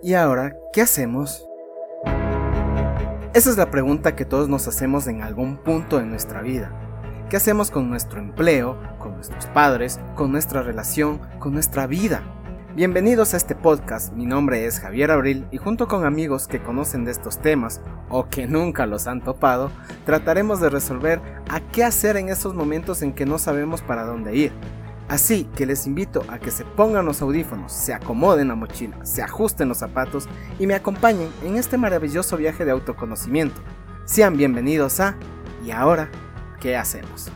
¿Y ahora qué hacemos? Esa es la pregunta que todos nos hacemos en algún punto de nuestra vida. ¿Qué hacemos con nuestro empleo, con nuestros padres, con nuestra relación, con nuestra vida? Bienvenidos a este podcast, mi nombre es Javier Abril y junto con amigos que conocen de estos temas o que nunca los han topado, trataremos de resolver a qué hacer en esos momentos en que no sabemos para dónde ir. Así que les invito a que se pongan los audífonos, se acomoden la mochila, se ajusten los zapatos y me acompañen en este maravilloso viaje de autoconocimiento. Sean bienvenidos a ¿Y ahora qué hacemos?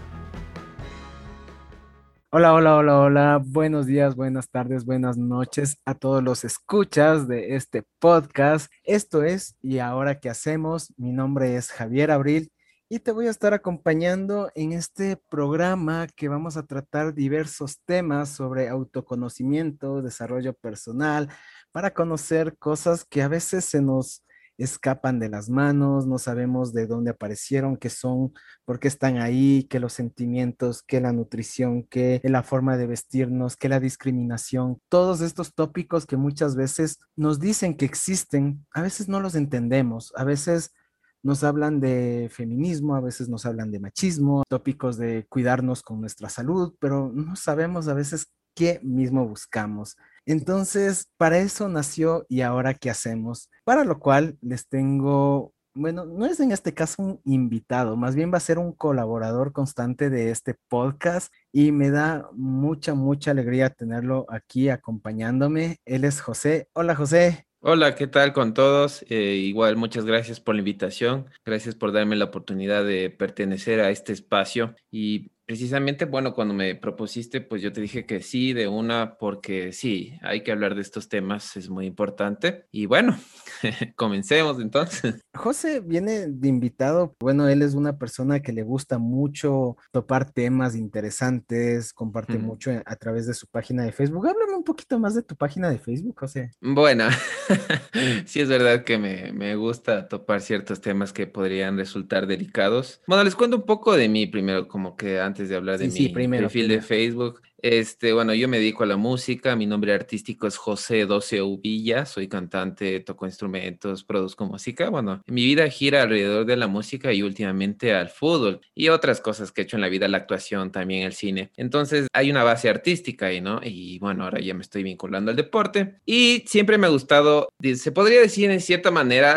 Hola, hola, hola, hola. Buenos días, buenas tardes, buenas noches a todos los escuchas de este podcast. Esto es ¿Y ahora qué hacemos? Mi nombre es Javier Abril y te voy a estar acompañando en este programa que vamos a tratar diversos temas sobre autoconocimiento, desarrollo personal, para conocer cosas que a veces se nos escapan de las manos, no sabemos de dónde aparecieron, qué son, por qué están ahí, qué los sentimientos, qué la nutrición, qué la forma de vestirnos, qué la discriminación, todos estos tópicos que muchas veces nos dicen que existen, a veces no los entendemos, a veces nos hablan de feminismo, a veces nos hablan de machismo, tópicos de cuidarnos con nuestra salud, pero no sabemos a veces qué mismo buscamos. Entonces, para eso nació y ahora qué hacemos, para lo cual les tengo, bueno, no es en este caso un invitado, más bien va a ser un colaborador constante de este podcast y me da mucha, mucha alegría tenerlo aquí acompañándome. Él es José. Hola José. Hola, ¿qué tal con todos? Eh, igual, muchas gracias por la invitación, gracias por darme la oportunidad de pertenecer a este espacio y Precisamente, bueno, cuando me propusiste, pues yo te dije que sí, de una, porque sí, hay que hablar de estos temas, es muy importante. Y bueno, comencemos entonces. José viene de invitado, bueno, él es una persona que le gusta mucho topar temas interesantes, comparte mucho a través de su página de Facebook. Háblame un poquito más de tu página de Facebook, José. Bueno, sí es verdad que me, me gusta topar ciertos temas que podrían resultar delicados. Bueno, les cuento un poco de mí primero, como que antes de hablar de mi perfil de Facebook. Este, bueno, yo me dedico a la música, mi nombre artístico es José Doce Uvilla, soy cantante, toco instrumentos, produzco música. Bueno, mi vida gira alrededor de la música y últimamente al fútbol y otras cosas que he hecho en la vida, la actuación, también el cine. Entonces hay una base artística ahí, ¿no? Y bueno, ahora ya me estoy vinculando al deporte y siempre me ha gustado, se podría decir en cierta manera,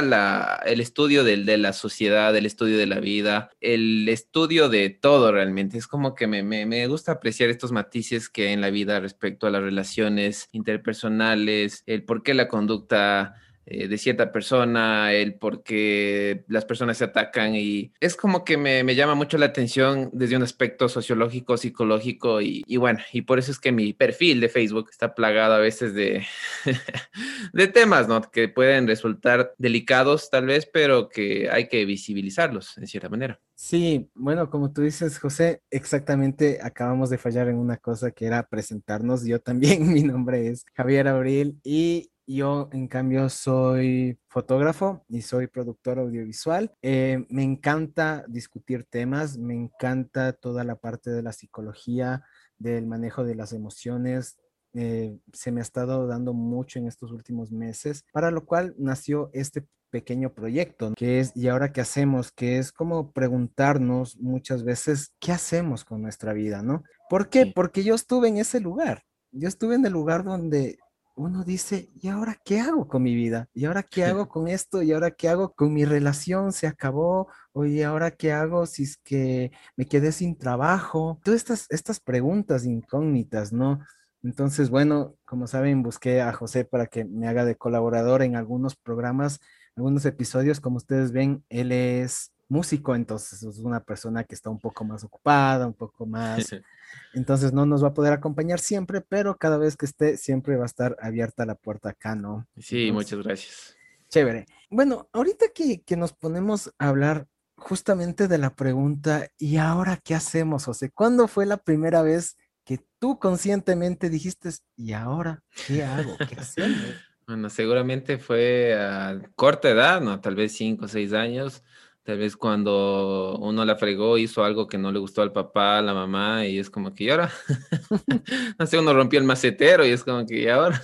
el estudio de la sociedad, el estudio de la vida, el estudio de todo realmente. Es como que me gusta apreciar estos matices que en la vida respecto a las relaciones interpersonales, el por qué la conducta eh, de cierta persona, el por qué las personas se atacan y es como que me, me llama mucho la atención desde un aspecto sociológico, psicológico y, y, bueno, y por eso es que mi perfil de Facebook está plagado a veces de, de temas, ¿no? Que pueden resultar delicados tal vez, pero que hay que visibilizarlos en cierta manera. Sí, bueno, como tú dices, José, exactamente acabamos de fallar en una cosa que era presentarnos. Yo también, mi nombre es Javier Abril y yo, en cambio, soy fotógrafo y soy productor audiovisual. Eh, me encanta discutir temas, me encanta toda la parte de la psicología, del manejo de las emociones. Eh, se me ha estado dando mucho en estos últimos meses, para lo cual nació este pequeño proyecto, que es, ¿y ahora qué hacemos? Que es como preguntarnos muchas veces, ¿qué hacemos con nuestra vida? ¿No? ¿Por qué? Porque yo estuve en ese lugar. Yo estuve en el lugar donde uno dice, ¿y ahora qué hago con mi vida? ¿Y ahora qué hago con esto? ¿Y ahora qué hago con mi relación? ¿Se acabó? ¿y ahora qué hago si es que me quedé sin trabajo? Todas estas, estas preguntas incógnitas, ¿no? Entonces, bueno, como saben, busqué a José para que me haga de colaborador en algunos programas, algunos episodios. Como ustedes ven, él es músico, entonces es una persona que está un poco más ocupada, un poco más Entonces no nos va a poder acompañar siempre, pero cada vez que esté, siempre va a estar abierta la puerta acá, ¿no? Sí, muchas gracias. Chévere. Bueno, ahorita que, que nos ponemos a hablar justamente de la pregunta, ¿y ahora qué hacemos, José? ¿Cuándo fue la primera vez que tú conscientemente dijiste, ¿y ahora qué hago? ¿Qué hacemos? Bueno, seguramente fue a corta edad, ¿no? Tal vez cinco o seis años Tal vez cuando uno la fregó, hizo algo que no le gustó al papá, a la mamá, y es como que, ¿y ahora? no sé, uno rompió el macetero y es como que, ¿y ahora?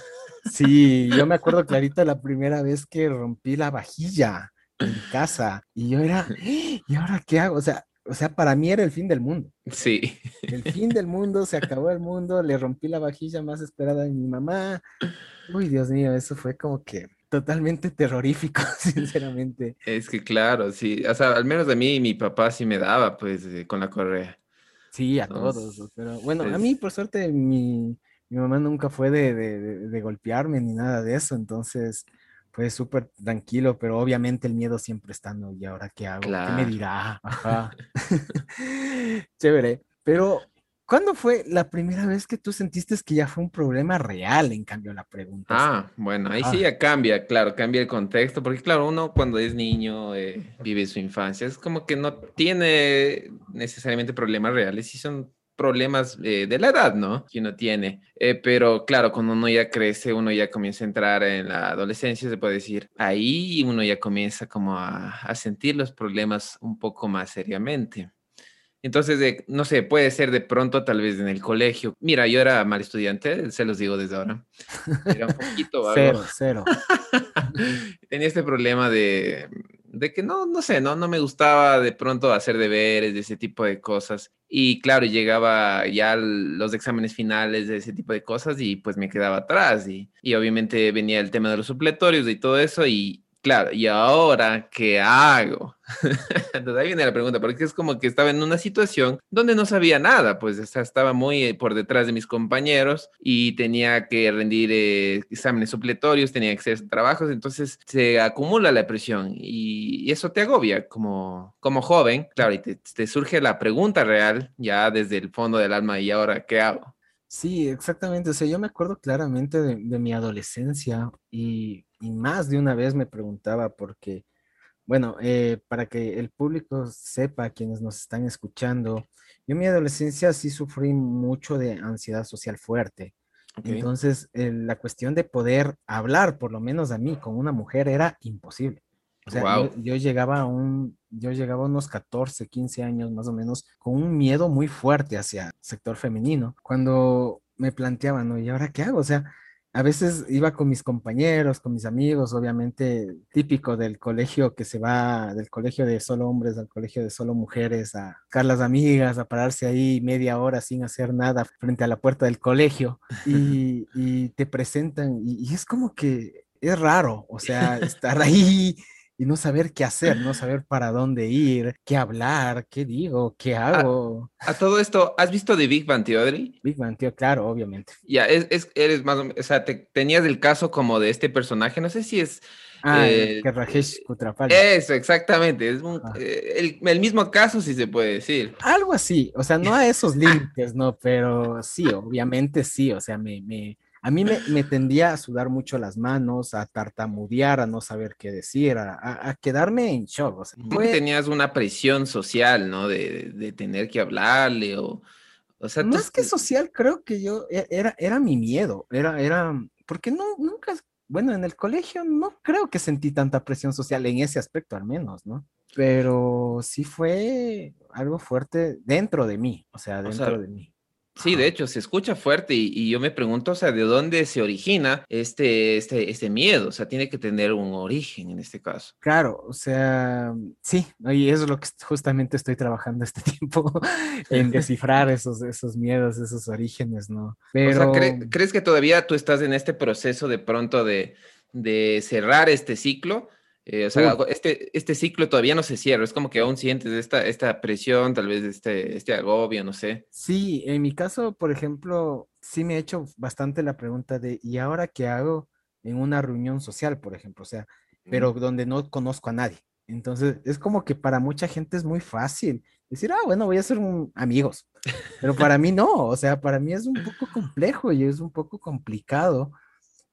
Sí, yo me acuerdo clarito la primera vez que rompí la vajilla en casa y yo era, ¿y ahora qué hago? O sea, o sea, para mí era el fin del mundo. Sí. El fin del mundo, se acabó el mundo, le rompí la vajilla más esperada de mi mamá. Uy, Dios mío, eso fue como que totalmente terrorífico, sinceramente. Es que claro, sí, o sea, al menos a mí mi papá sí me daba, pues, eh, con la correa. Sí, a todos, pero bueno, a mí por suerte mi, mamá nunca fue de, de, golpearme ni nada de eso, entonces fue súper tranquilo, pero obviamente el miedo siempre está, ¿no? ¿Y ahora qué hago? ¿Qué me dirá? Ajá. Chévere. Pero, ¿cuándo fue la primera vez que tú sentiste que ya fue un problema real, en cambio, la pregunta? Ah, bueno, ahí sí ya cambia, claro, cambia el contexto, porque claro, uno cuando es niño, eh, vive su infancia, es como que no tiene necesariamente problemas reales, y son problemas eh, de la edad, ¿no? Que uno tiene. Eh, pero claro, cuando uno ya crece, uno ya comienza a entrar en la adolescencia, se puede decir, ahí uno ya comienza como a, sentir los problemas un poco más seriamente. Entonces, no sé, puede ser de pronto tal vez en el colegio. Mira, yo era mal estudiante, se los digo desde ahora. Era un poquito... cero, cero. Tenía este problema de de que no, no sé, no, no me gustaba de pronto hacer deberes, de ese tipo de cosas. Y claro, llegaba ya los exámenes finales de ese tipo de cosas y pues me quedaba atrás. Y, y obviamente venía el tema de los supletorios y todo eso y, Claro, ¿y ahora qué hago? Entonces ahí viene la pregunta, porque es como que estaba en una situación donde no sabía nada, pues estaba muy eh, por detrás de mis compañeros y tenía que rendir eh, exámenes supletorios, tenía que hacer trabajos, entonces se acumula la presión y, eso te agobia como, como joven, claro, y te, surge la pregunta real ya desde el fondo del alma, ¿y ahora qué hago? Sí, exactamente. O sea, yo me acuerdo claramente de mi adolescencia y y más de una vez me preguntaba porque, bueno, eh, para que el público sepa, quienes nos están escuchando, yo en mi adolescencia sí sufrí mucho de ansiedad social fuerte. Entonces, la cuestión de poder hablar, por lo menos a mí, con una mujer era imposible. O sea, yo, llegaba a un, yo llegaba a unos 14, 15 años más o menos con un miedo muy fuerte hacia el sector femenino. Cuando me planteaban, ¿no? ¿Y ahora qué hago? O sea, a veces iba con mis compañeros, con mis amigos, obviamente típico del colegio que se va, del colegio de solo hombres al colegio de solo mujeres, a buscar las amigas, a pararse ahí media hora sin hacer nada frente a la puerta del colegio. Y, te presentan y, es como que es raro, o sea, estar ahí y no saber qué hacer, no saber para dónde ir, qué hablar, qué digo, qué hago. A, todo esto, ¿has visto de Big Bang Theory? Big Bang Theory, claro, obviamente. Ya, es, eres más o menos, o sea, te, tenías el caso como de este personaje, no sé si es... Ah, eh, que Rajesh Kutrapali. Eso, exactamente. Es eh, el, mismo caso, si se puede decir. Algo así, o sea, no a esos límites, ¿no? Pero sí, obviamente sí, o sea, me, me, a mí me, tendía a sudar mucho las manos, a tartamudear, a no saber qué decir, a, quedarme en shock. O sea, Tenías una presión social, ¿no? De, tener que hablarle o... O sea, Más que social, creo que yo, e, era, era mi miedo, era, era, porque no, nunca, bueno, en el colegio no creo que sentí tanta presión social en ese aspecto al menos, ¿no? Pero sí fue algo fuerte dentro de mí, o sea, dentro de mí. Sí, de hecho, se escucha fuerte y, yo me pregunto, o sea, ¿de dónde se origina este, este, este miedo? O sea, tiene que tener un origen en este caso. Claro, o sea, sí, y eso es lo que justamente estoy trabajando este tiempo, en descifrar esos, esos miedos, esos orígenes, ¿no? Pero... O sea, ¿crees que todavía tú estás en este proceso de pronto de, de cerrar este ciclo? Eh, o sea, este, este ciclo todavía no se cierra, es como que aún sientes esta, esta presión, tal vez este, este agobio, no sé. Sí, en mi caso, por ejemplo, sí me he hecho bastante la pregunta de, ¿y ahora qué hago en una reunión social, por ejemplo? O sea, pero donde no conozco a nadie. Entonces, es como que para mucha gente es muy fácil decir, ah, bueno, voy a ser un, amigos. Pero para mí no, o sea, para mí es un poco complejo y es un poco complicado.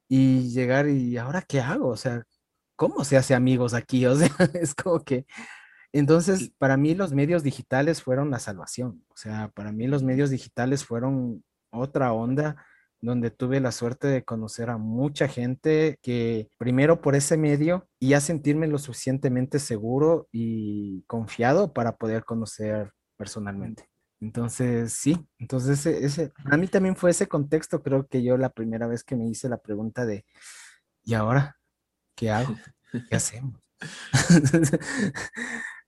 Y llegar y ahora qué hago, o sea, ¿cómo se hace amigos aquí? O sea, es como que... Entonces, para mí los medios digitales fueron la salvación. O sea, para mí los medios digitales fueron otra onda donde tuve la suerte de conocer a mucha gente que primero por ese medio y ya sentirme lo suficientemente seguro y confiado para poder conocer personalmente. Entonces, sí, entonces ese, ese, a mí también fue ese contexto, creo que yo la primera vez que me hice la pregunta de, ¿y ahora qué hago? ¿Qué hacemos?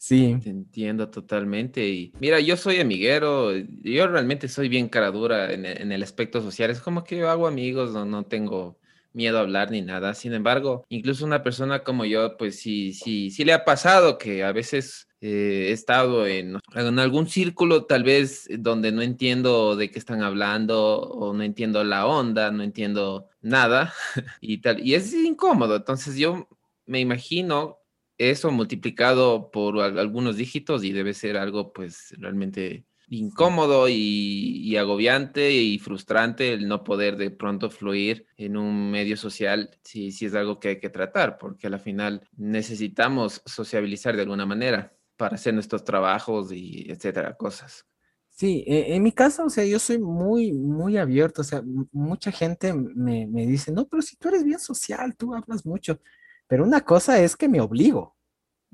Sí. Te entiendo totalmente. Y mira, yo soy amiguero, yo realmente soy bien cara dura en, e, el aspecto social. Es como que yo hago amigos, no, no tengo miedo a hablar ni nada. Sin embargo, incluso una persona como yo, pues sí, sí, sí le ha pasado que a veces eh, he estado en, algún círculo tal vez donde no entiendo de qué están hablando o no entiendo la onda, no entiendo nada y tal. Y es incómodo. Entonces yo me imagino eso multiplicado por algunos dígitos y debe ser algo pues realmente incómodo y, agobiante y frustrante el no poder de pronto fluir en un medio social si, si es algo que hay que tratar, porque a la final necesitamos sociabilizar de alguna manera para hacer nuestros trabajos y etcétera, cosas. Sí, e, en mi caso, o sea, yo soy muy, muy abierto, o sea, mucha gente me, me dice, no, pero si tú eres bien social, tú hablas mucho. Pero una cosa es que me obligo,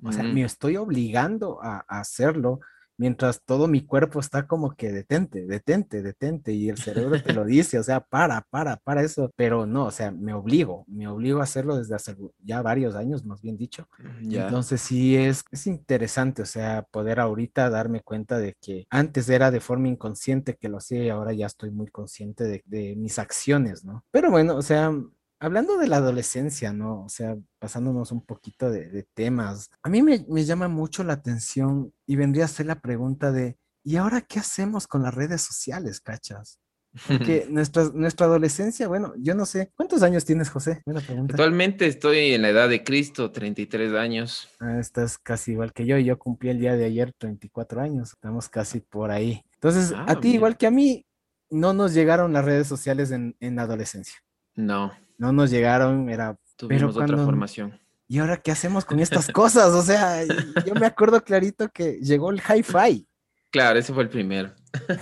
o sea, me estoy obligando a, hacerlo mientras todo mi cuerpo está como que detente, detente, detente, y el cerebro te lo dice, o sea, para, para, para eso, pero no, o sea, me obligo, me obligo a hacerlo desde hace ya varios años, más bien dicho. Mm, Entonces sí es, es interesante, o sea, poder ahorita darme cuenta de que antes era de forma inconsciente que lo hacía y ahora ya estoy muy consciente de, de mis acciones, ¿no? Pero bueno, o sea, hablando de la adolescencia, ¿no? O sea, pasándonos un poquito de, temas, a mí me, llama mucho la atención y vendría a ser la pregunta de, ¿y ahora qué hacemos con las redes sociales, cachas? Porque nuestra, nuestra adolescencia, bueno, yo no sé, ¿cuántos años tienes, José? Buena pregunta. Actualmente estoy en la edad de Cristo, 33 años. Ah, estás casi igual que yo, yo cumplí el día de ayer 34 años, estamos casi por ahí. Entonces, a ah, ti, igual que a mí, no nos llegaron las redes sociales en, en la adolescencia. No no nos llegaron, era... Tuvimos otra formación. ¿Y ahora qué hacemos con estas cosas? O sea, yo me acuerdo clarito que llegó el hi-fi. Claro, ese fue el primero.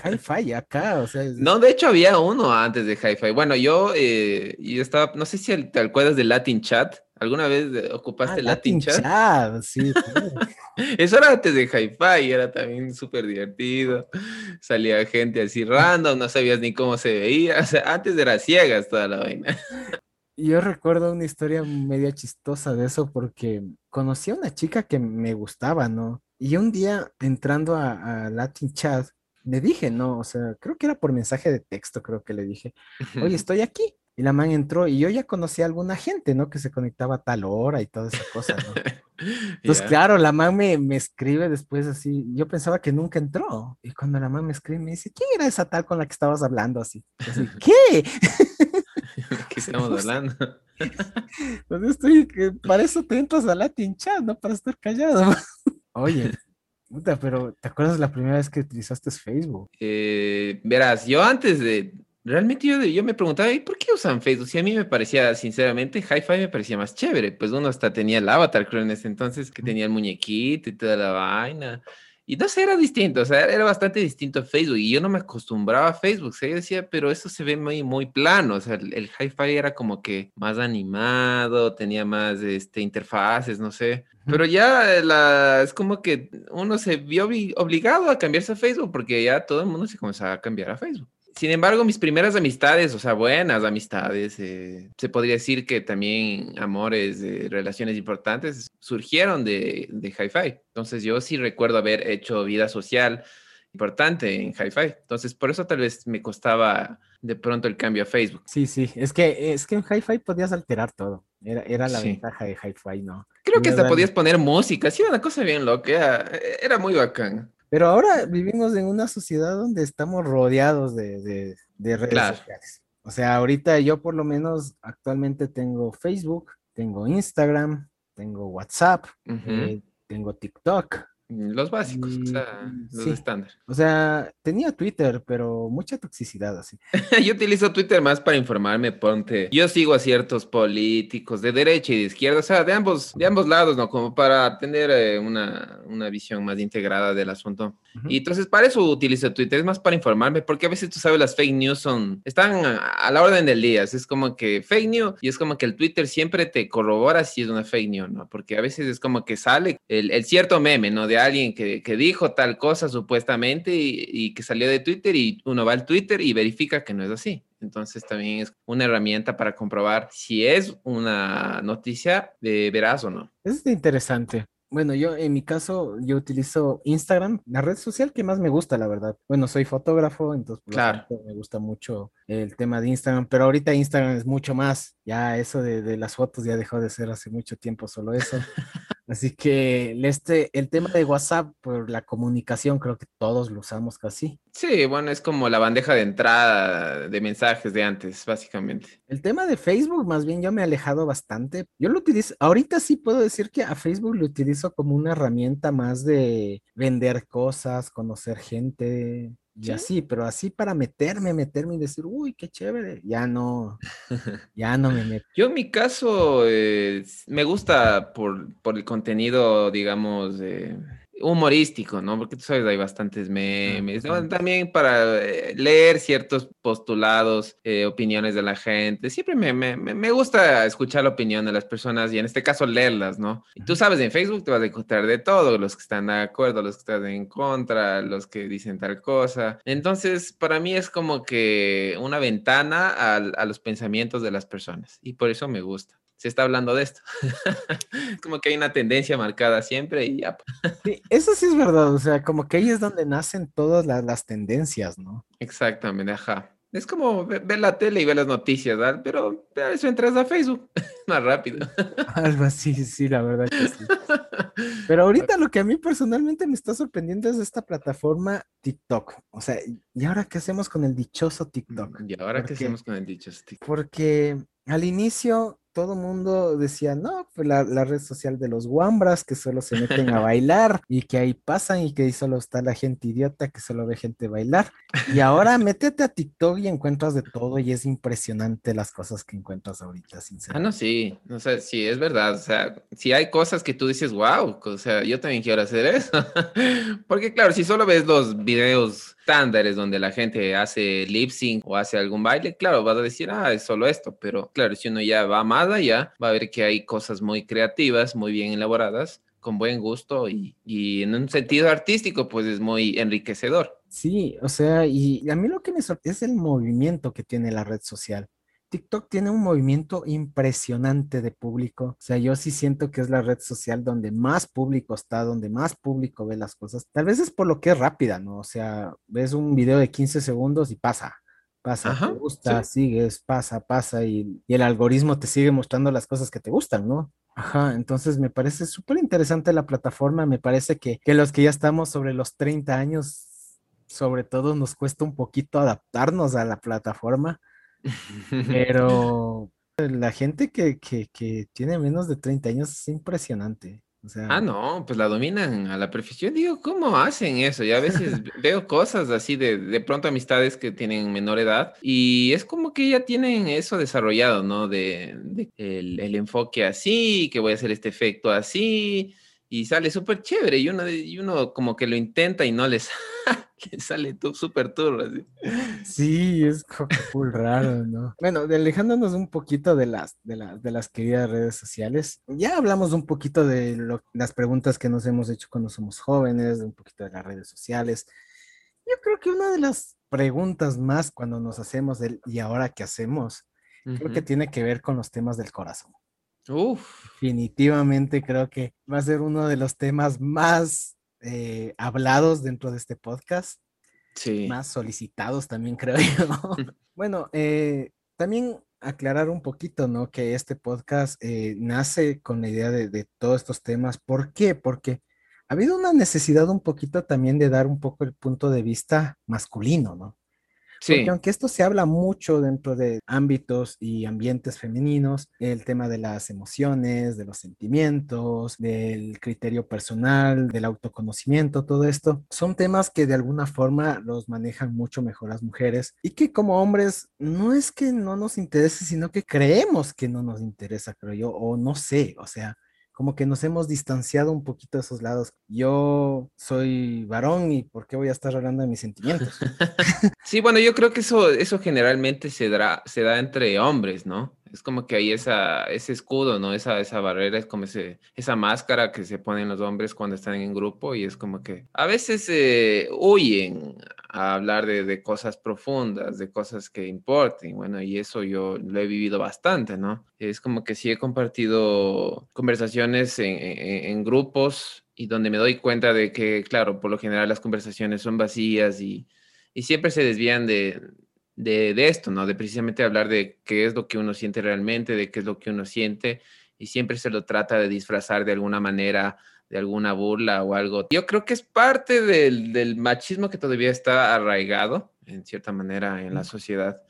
Hi-Fi acá, o sea. No, de hecho había uno antes de Hi-Fi. Bueno, yo, eh, yo estaba, no sé si te acuerdas de Latin Chat. ¿Alguna vez ocupaste ah, Latin, Latin, Chat? sí. Eso era antes de Hi-Fi, era también súper divertido. Salía gente así random, no sabías ni cómo se veía. O sea, antes era ciegas toda la vaina. Yo recuerdo una historia media chistosa de eso porque conocí a una chica que me gustaba, ¿no? Y un día entrando a, Latin Chat, le dije, no, o sea, creo que era por mensaje de texto, creo que le dije, oye, estoy aquí. Y la man entró y yo ya conocí a alguna gente, ¿no? Que se conectaba a tal hora y toda esa cosa, ¿no? Entonces, claro, la man me, me, escribe después así, yo pensaba que nunca entró. Y cuando la man me escribe, me dice, ¿quién era esa tal con la que estabas hablando así? así ¿Qué? ¿Qué estamos hablando? Pues estoy, para eso te entras a Latin Chat, ¿no? Para estar callado. Oye, puta, pero ¿te acuerdas la primera vez que utilizaste Facebook? Eh, verás, yo antes de, realmente yo, yo me preguntaba, ¿y por qué usan Facebook? Si a mí me parecía, sinceramente, Hi-Fi me parecía más chévere, pues uno hasta tenía el avatar, creo, en ese entonces, que tenía el muñequito y toda la vaina. Y no sé, era distinto, o sea, era bastante distinto a Facebook y yo no me acostumbraba a Facebook, o sea, yo decía, pero eso se ve muy, muy plano, o sea, el, el hi-fi era como que más animado, tenía más este, interfaces, no sé, pero ya la, es como que uno se vio obligado a cambiarse a Facebook porque ya todo el mundo se comenzaba a cambiar a Facebook. Sin embargo, mis primeras amistades, o sea, buenas amistades, eh, se podría decir que también amores, relaciones importantes, surgieron de, de Hi-Fi. Entonces yo sí recuerdo haber hecho vida social importante en Hi-Fi. Entonces por eso tal vez me costaba de pronto el cambio a Facebook. Sí, sí, es que, es que en Hi-Fi podías alterar todo. Era, era la ventaja de Hi-Fi, ¿no? Creo que hasta podías poner música, sí, una cosa bien loca, era, era muy bacán. Pero ahora vivimos en una sociedad donde estamos rodeados de, redes sociales. O sea, ahorita yo por lo menos actualmente tengo Facebook, tengo Instagram, tengo WhatsApp, eh, tengo TikTok, los básicos, o sea, los estándar. O sea, tenía Twitter, pero mucha toxicidad así. yo utilizo Twitter más para informarme, ponte. Yo sigo a ciertos políticos de derecha y de izquierda, o sea, de ambos, de ambos lados, ¿no? Como para tener eh, una, una, visión más integrada del asunto. Y entonces para eso utilizo Twitter, es más para informarme, porque a veces tú sabes, las fake news son, están a, la orden del día, es como que fake news y es como que el Twitter siempre te corrobora si es una fake news, ¿no? Porque a veces es como que sale el, el cierto meme, ¿no? De alguien que, que dijo tal cosa supuestamente y, y, que salió de Twitter y uno va al Twitter y verifica que no es así. Entonces también es una herramienta para comprobar si es una noticia de veraz o no. Es interesante. Bueno, yo en mi caso, yo utilizo Instagram, la red social que más me gusta, la verdad. Bueno, soy fotógrafo, entonces claro. me gusta mucho el tema de Instagram, pero ahorita Instagram es mucho más. Ya eso de, de las fotos ya dejó de ser hace mucho tiempo solo eso. Así que este, el tema de WhatsApp, por la comunicación, creo que todos lo usamos casi. Sí, bueno, es como la bandeja de entrada de mensajes de antes, básicamente. El tema de Facebook, más bien yo me he alejado bastante. Yo lo utilizo, ahorita sí puedo decir que a Facebook lo utilizo como una herramienta más de vender cosas, conocer gente, y así, pero así para meterme, meterme y decir, uy, qué chévere, ya no, ya no me meto. Yo en mi caso eh, me gusta por, por el contenido, digamos, eh, humorístico, ¿no? Porque tú sabes, hay bastantes memes. También para eh, leer ciertos postulados, eh, opiniones de la gente. Siempre me, me, me, gusta escuchar la opinión de las personas y en este caso leerlas, ¿no? Y tú sabes, en Facebook te vas a encontrar de todo, los que están de acuerdo, los que están en contra, los que dicen tal cosa. Entonces, para mí es como que una ventana a, a los pensamientos de las personas y por eso me gusta se está hablando de esto. como que hay una tendencia marcada siempre y ya. sí, eso sí es verdad, o sea, como que ahí es donde nacen todas las, tendencias, ¿no? Exactamente, ajá. Es como ver, la tele y ver las noticias, ¿verdad? Pero eso entras a Facebook más rápido. Algo así, sí, la verdad que sí. Pero ahorita lo que a mí personalmente me está sorprendiendo es esta plataforma TikTok. O sea, ¿y ahora qué hacemos con el dichoso TikTok? ¿Y ahora qué hacemos con el dichoso TikTok? Porque al inicio todo mundo decía, no, pues la, red social de los guambras que solo se meten a bailar y que ahí pasan y que ahí solo está la gente idiota que solo ve gente bailar. Y ahora métete a TikTok y encuentras de todo y es impresionante las cosas que encuentras ahorita, sinceramente. Ah, no, sí, o sea, sí, es verdad. O sea, si hay cosas que tú dices, wow, o sea, yo también quiero hacer eso. Porque claro, si solo ves los videos estándares donde la gente hace lip sync o hace algún baile, claro, vas a decir, ah, es solo esto, pero claro, si uno ya va más allá, va a ver que hay cosas muy creativas, muy bien elaboradas, con buen gusto y, y en un sentido artístico, pues es muy enriquecedor. Sí, o sea, y a mí lo que me sorprende es el movimiento que tiene la red social. TikTok tiene un movimiento impresionante de público. O sea, yo sí siento que es la red social donde más público está, donde más público ve las cosas. Tal vez es por lo que es rápida, ¿no? O sea, ves un video de 15 segundos y pasa, pasa, te gusta, sigues, pasa, pasa y, el algoritmo te sigue mostrando las cosas que te gustan, ¿no? Ajá, entonces me parece súper interesante la plataforma, me parece que, que los que ya estamos sobre los 30 años, sobre todo nos cuesta un poquito adaptarnos a la plataforma pero la gente que, tiene menos de 30 años es impresionante. ah, no, pues la dominan a la perfección. Digo, ¿cómo hacen eso? Ya a veces veo cosas así de, de pronto amistades que tienen menor edad y es como que ya tienen eso desarrollado, ¿no? De, el, el, enfoque así, que voy a hacer este efecto así y sale súper chévere y uno, y uno como que lo intenta y no les sale súper turro. Así. Sí, es muy raro, ¿no? Bueno, alejándonos un poquito de las, de, de las queridas redes sociales, ya hablamos un poquito de las preguntas que nos hemos hecho cuando somos jóvenes, un poquito de las redes sociales. Yo creo que una de las preguntas más cuando nos hacemos el ¿y ahora qué hacemos? Creo que tiene que ver con los temas del corazón. Uf. Definitivamente creo que va a ser uno de los temas más eh, hablados dentro de este podcast. Sí. Más solicitados también, creo yo. bueno, eh, también aclarar un poquito, ¿no? Que este podcast eh, nace con la idea de, de, todos estos temas. ¿Por qué? Porque ha habido una necesidad un poquito también de dar un poco el punto de vista masculino, ¿no? Porque aunque esto se habla mucho dentro de ámbitos y ambientes femeninos, el tema de las emociones, de los sentimientos, del criterio personal, del autoconocimiento, todo esto, son temas que de alguna forma los manejan mucho mejor las mujeres y que como hombres no es que no nos interese, sino que creemos que no nos interesa, creo yo, o no sé, o sea, como que nos hemos distanciado un poquito de esos lados. Yo soy varón y ¿por qué voy a estar hablando de mis sentimientos? sí, bueno, yo creo que eso, eso generalmente se da, se da entre hombres, ¿no? Es como que hay esa, ese escudo, ¿no? Esa, esa barrera, es como ese, esa máscara que se ponen los hombres cuando están en grupo y es como que a veces eh, huyen a hablar de, de, cosas profundas, de cosas que importen. Bueno, y eso yo lo he vivido bastante, ¿no? Es como que sí he compartido conversaciones en, grupos y donde me doy cuenta de que, claro, por lo general las conversaciones son vacías y, y siempre se desvían de, de, de, esto, ¿no? De precisamente hablar de qué es lo que uno siente realmente, de qué es lo que uno siente, y siempre se lo trata de disfrazar de alguna manera, de alguna burla o algo. Yo creo que es parte del, del machismo que todavía está arraigado, en cierta manera, en la sociedad,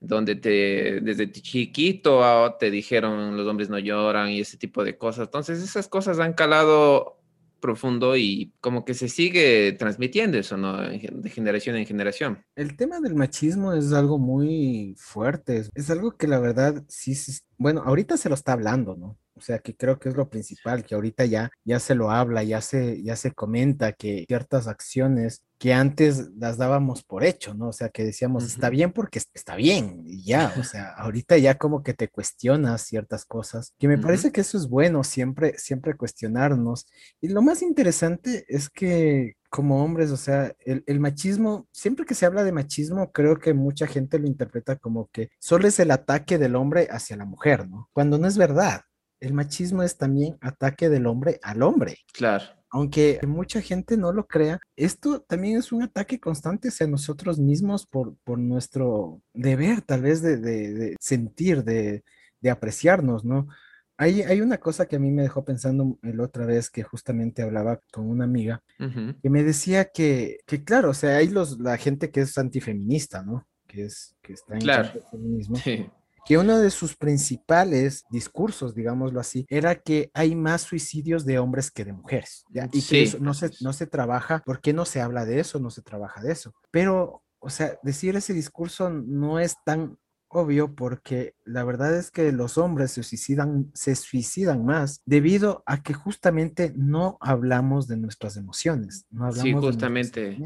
donde te, desde chiquito te dijeron los hombres no lloran y ese tipo de cosas. Entonces, esas cosas han calado profundo y como que se sigue transmitiendo eso, ¿no? De generación en generación. El tema del machismo es algo muy fuerte, es algo que la verdad sí, bueno, ahorita se lo está hablando, ¿no? O sea, que creo que es lo principal, que ahorita ya, ya se lo habla, ya se, ya se comenta que ciertas acciones que antes las dábamos por hecho, ¿no? O sea, que decíamos, está bien porque está bien, y ya, o sea, ahorita ya como que te cuestionas ciertas cosas, que me parece que eso es bueno, siempre, siempre cuestionarnos. Y lo más interesante es que como hombres, o sea, el, el, machismo, siempre que se habla de machismo, creo que mucha gente lo interpreta como que solo es el ataque del hombre hacia la mujer, ¿no? Cuando no es verdad el machismo es también ataque del hombre al hombre. Claro. Aunque mucha gente no lo crea, esto también es un ataque constante hacia nosotros mismos por, por nuestro deber, tal vez, de, sentir, de, apreciarnos, ¿no? Hay, hay, una cosa que a mí me dejó pensando la otra vez que justamente hablaba con una amiga que me decía que, que, claro, o sea, hay los, la gente que es antifeminista, ¿no? Que, es, que está en claro. el feminismo. Sí que uno de sus principales discursos, digámoslo así, era que hay más suicidios de hombres que de mujeres, ¿ya? Y que eso no se, no se trabaja, ¿por qué no se habla de eso? No se trabaja de eso. Pero, o sea, decir ese discurso no es tan obvio porque la verdad es que los hombres se suicidan, se suicidan más debido a que justamente no hablamos de nuestras emociones, no hablamos sí, justamente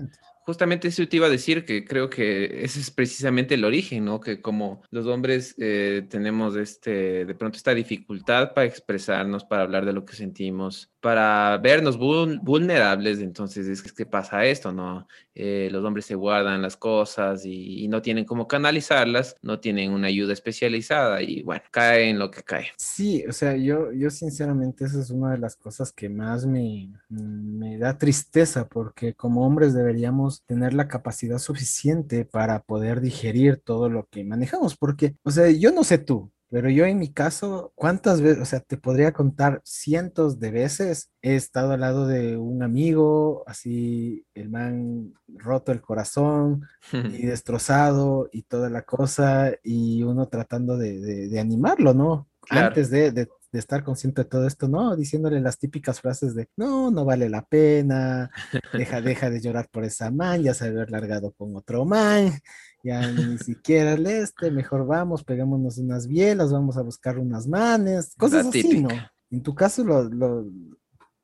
justamente eso te iba a decir, que creo que ese es precisamente el origen, ¿no? Que como los hombres eh, tenemos este, de pronto esta dificultad para expresarnos, para hablar de lo que sentimos, para vernos vulnerables, entonces es que pasa esto, ¿no? Eh, los hombres se guardan las cosas y, no tienen cómo canalizarlas, no tienen una ayuda especializada y bueno, cae en lo que cae. Sí, o sea, yo, yo sinceramente esa es una de las cosas que más me, me da tristeza porque como hombres deberíamos tener la capacidad suficiente para poder digerir todo lo que manejamos, porque, o sea, yo no sé tú, pero yo en mi caso, ¿cuántas veces, o sea, te podría contar cientos de veces, he estado al lado de un amigo, así, el man roto el corazón y destrozado y toda la cosa, y uno tratando de, animarlo, ¿no? Antes de, de, estar consciente de todo esto, ¿no? Diciéndole las típicas frases de, no, no vale la pena, deja, deja de llorar por esa man, ya se haber largado con otro man, ya ni siquiera el este, mejor vamos, pegámonos unas bielas, vamos a buscar unas manes, cosas así, ¿no? En tu caso lo, lo,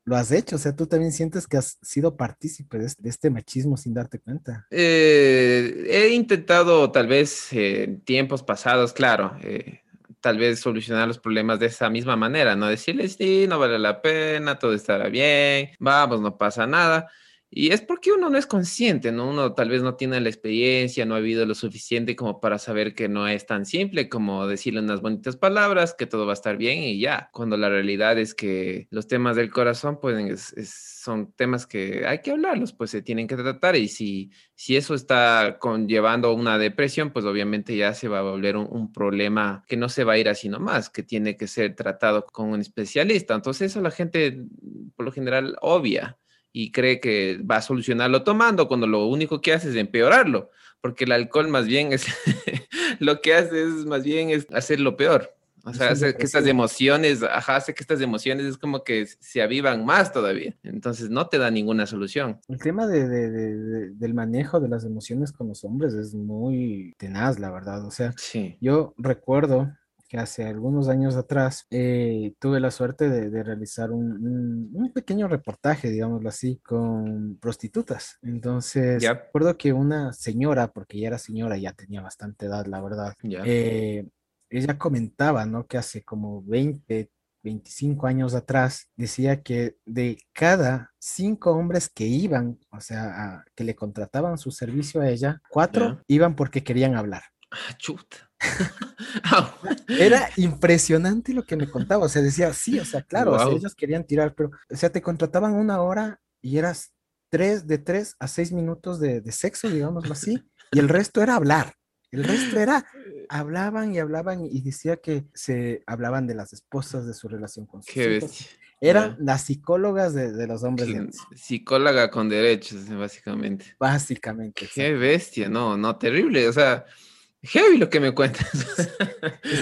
lo, has hecho, o sea, tú también sientes que has sido partícipe de este, este machismo sin darte cuenta. Eh, he intentado tal vez en tiempos pasados, claro, eh, tal vez solucionar los problemas de esa misma manera, ¿no? Decirles, sí, no vale la pena, todo estará bien, vamos, no pasa nada. Y es porque uno no es consciente, ¿no? Uno tal vez no tiene la experiencia, no ha habido lo suficiente como para saber que no es tan simple como decirle unas bonitas palabras, que todo va a estar bien y ya. Cuando la realidad es que los temas del corazón, pues son temas que hay que hablarlos, pues se tienen que tratar y si, si eso está conllevando una depresión, pues obviamente ya se va a volver un, un problema que no se va a ir así nomás, que tiene que ser tratado con un especialista. Entonces eso la gente por lo general obvia y cree que va a solucionarlo tomando cuando lo único que hace es empeorarlo, porque el alcohol más bien es lo que hace es más bien es hacerlo peor. O sea, hace que estas emociones, ajá, hace que estas emociones es como que se avivan más todavía. Entonces no te da ninguna solución. El tema de, de, del manejo de las emociones con los hombres es muy tenaz, la verdad. O sea, sí. yo recuerdo que hace algunos años atrás eh, tuve la suerte de, realizar un, un, pequeño reportaje, digámoslo así, con prostitutas. Entonces, recuerdo que una señora, porque ya era señora, ya tenía bastante edad, la verdad, eh, ella comentaba, ¿no? Que hace como 20, 25 años atrás, decía que de cada cinco hombres que iban, o sea, que le contrataban su servicio a ella, cuatro iban porque querían hablar. Ah, chuta. Era impresionante lo que me contaba, o sea, decía, sí, o sea, claro, ellos querían tirar, pero, o sea, te contrataban una hora y eras tres, de tres a seis minutos de, de sexo, digámoslo así, y el resto era hablar. El resto era, hablaban y hablaban y decía que se hablaban de las esposas, de su relación con sus Qué hijos. Eran las psicólogas de, los hombres. Psicóloga con derechos, básicamente. Básicamente. Qué bestia, no, no, terrible. O sea, heavy lo que me cuentas.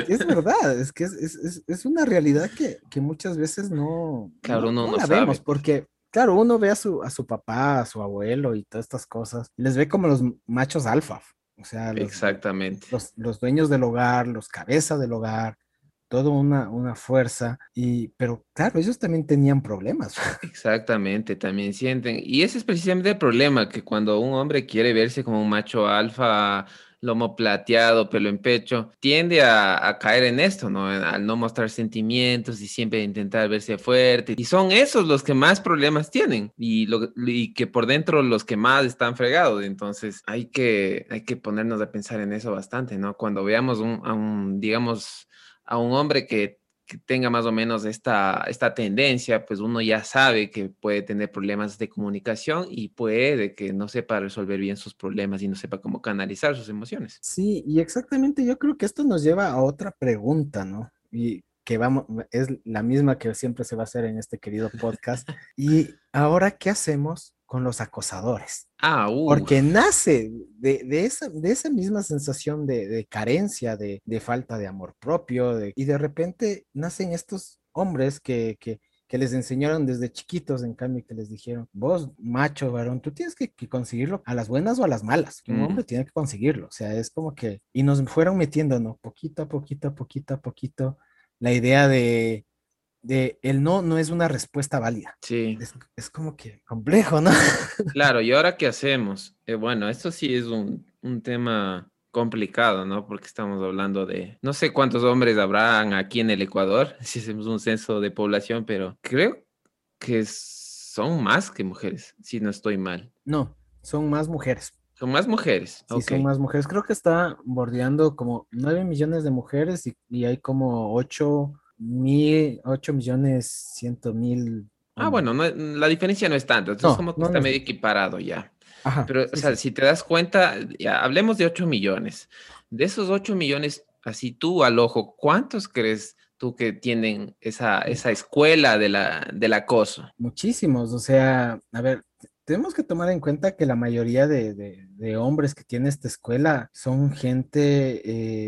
Es, verdad, es que es, una realidad que, muchas veces no, claro, no, no, la vemos, porque claro, uno ve a su, a su papá, a su abuelo y todas estas cosas, les ve como los machos alfa. O sea, los, Exactamente. Los, dueños del hogar, los cabezas del hogar, toda una, una fuerza, y, pero claro, ellos también tenían problemas. Exactamente, también sienten. Y ese es precisamente el problema, que cuando un hombre quiere verse como un macho alfa, lomo plateado, pelo en pecho, tiende a, caer en esto, ¿no? Al no mostrar sentimientos y siempre intentar verse fuerte. Y son esos los que más problemas tienen y, lo, y que por dentro los que más están fregados. Entonces hay que, hay que ponernos a pensar en eso bastante, ¿no? Cuando veamos un, a un, digamos, a un hombre que que tenga más o menos esta, esta tendencia, pues uno ya sabe que puede tener problemas de comunicación y puede que no sepa resolver bien sus problemas y no sepa cómo canalizar sus emociones. Sí, y exactamente yo creo que esto nos lleva a otra pregunta, ¿no? Y que vamos, es la misma que siempre se va a hacer en este querido podcast. y ahora, ¿qué hacemos con los acosadores. Ah, Porque nace de, esa, de esa misma sensación de, carencia, de, falta de amor propio, y de repente nacen estos hombres que, que, les enseñaron desde chiquitos, en cambio, que les dijeron, vos, macho, varón, tú tienes que, conseguirlo a las buenas o a las malas, un hombre tiene que conseguirlo, o sea, es como que, y nos fueron metiendo, ¿no? Poquito a poquito, poquito a poquito, la idea de, de el no no es una respuesta válida. Sí. Es, como que complejo, ¿no? Claro, ¿y ahora qué hacemos? Eh, bueno, esto sí es un, tema complicado, ¿no? Porque estamos hablando de, no sé cuántos hombres habrán aquí en el Ecuador, si hacemos un censo de población, pero creo que son más que mujeres, si no estoy mal. No, son más mujeres. Son más mujeres. Sí, son más mujeres. Creo que está bordeando como 9 millones de mujeres y, y hay como 8 mil, 8 millones 100 mil. Ah, bueno, la diferencia no es tanto, entonces como que está medio equiparado ya. Pero, o sea, si te das cuenta, ya hablemos de 8 millones. De esos 8 millones, así tú al ojo, ¿cuántos crees tú que tienen esa, esa escuela de la, del acoso? Muchísimos, o sea, a ver, tenemos que tomar en cuenta que la mayoría de, de, hombres que tienen esta escuela son gente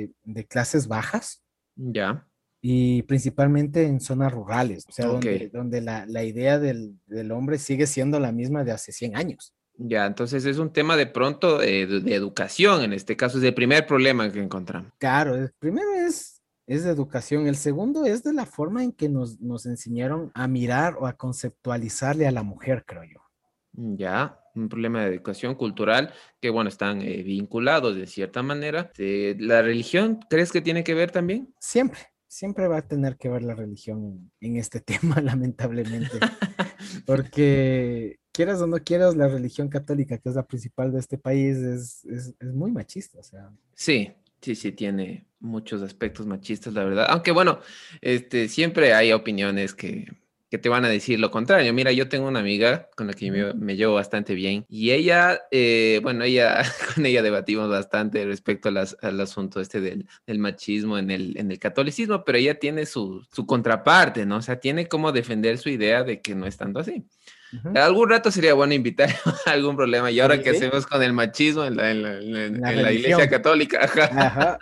eh, de clases bajas. Ya y principalmente en zonas rurales, o sea, donde, la, la, idea del, del, hombre sigue siendo la misma de hace 100 años. Ya, entonces es un tema de pronto de, de, educación, en este caso es el primer problema que encontramos. Claro, el primero es, es de educación, el segundo es de la forma en que nos, nos enseñaron a mirar o a conceptualizarle a la mujer, creo yo. Ya, un problema de educación cultural que, bueno, están eh, vinculados de cierta manera. Eh, ¿La religión crees que tiene que ver también? Siempre, siempre va a tener que ver la religión en, este tema, lamentablemente. Porque quieras o no quieras, la religión católica, que es la principal de este país, es, es, es muy machista. O sea. Sí, sí, sí, tiene muchos aspectos machistas, la verdad. Aunque bueno, este, siempre hay opiniones que que te van a decir lo contrario. Mira, yo tengo una amiga con la que me, llevo bastante bien y ella, eh, bueno, ella, con ella debatimos bastante respecto al asunto este del, machismo en el, en el catolicismo, pero ella tiene su, su contraparte, ¿no? O sea, tiene como defender su idea de que no es tanto así. Algún rato sería bueno invitar a algún problema. Y ahora que hacemos con el machismo en la, en la, iglesia católica,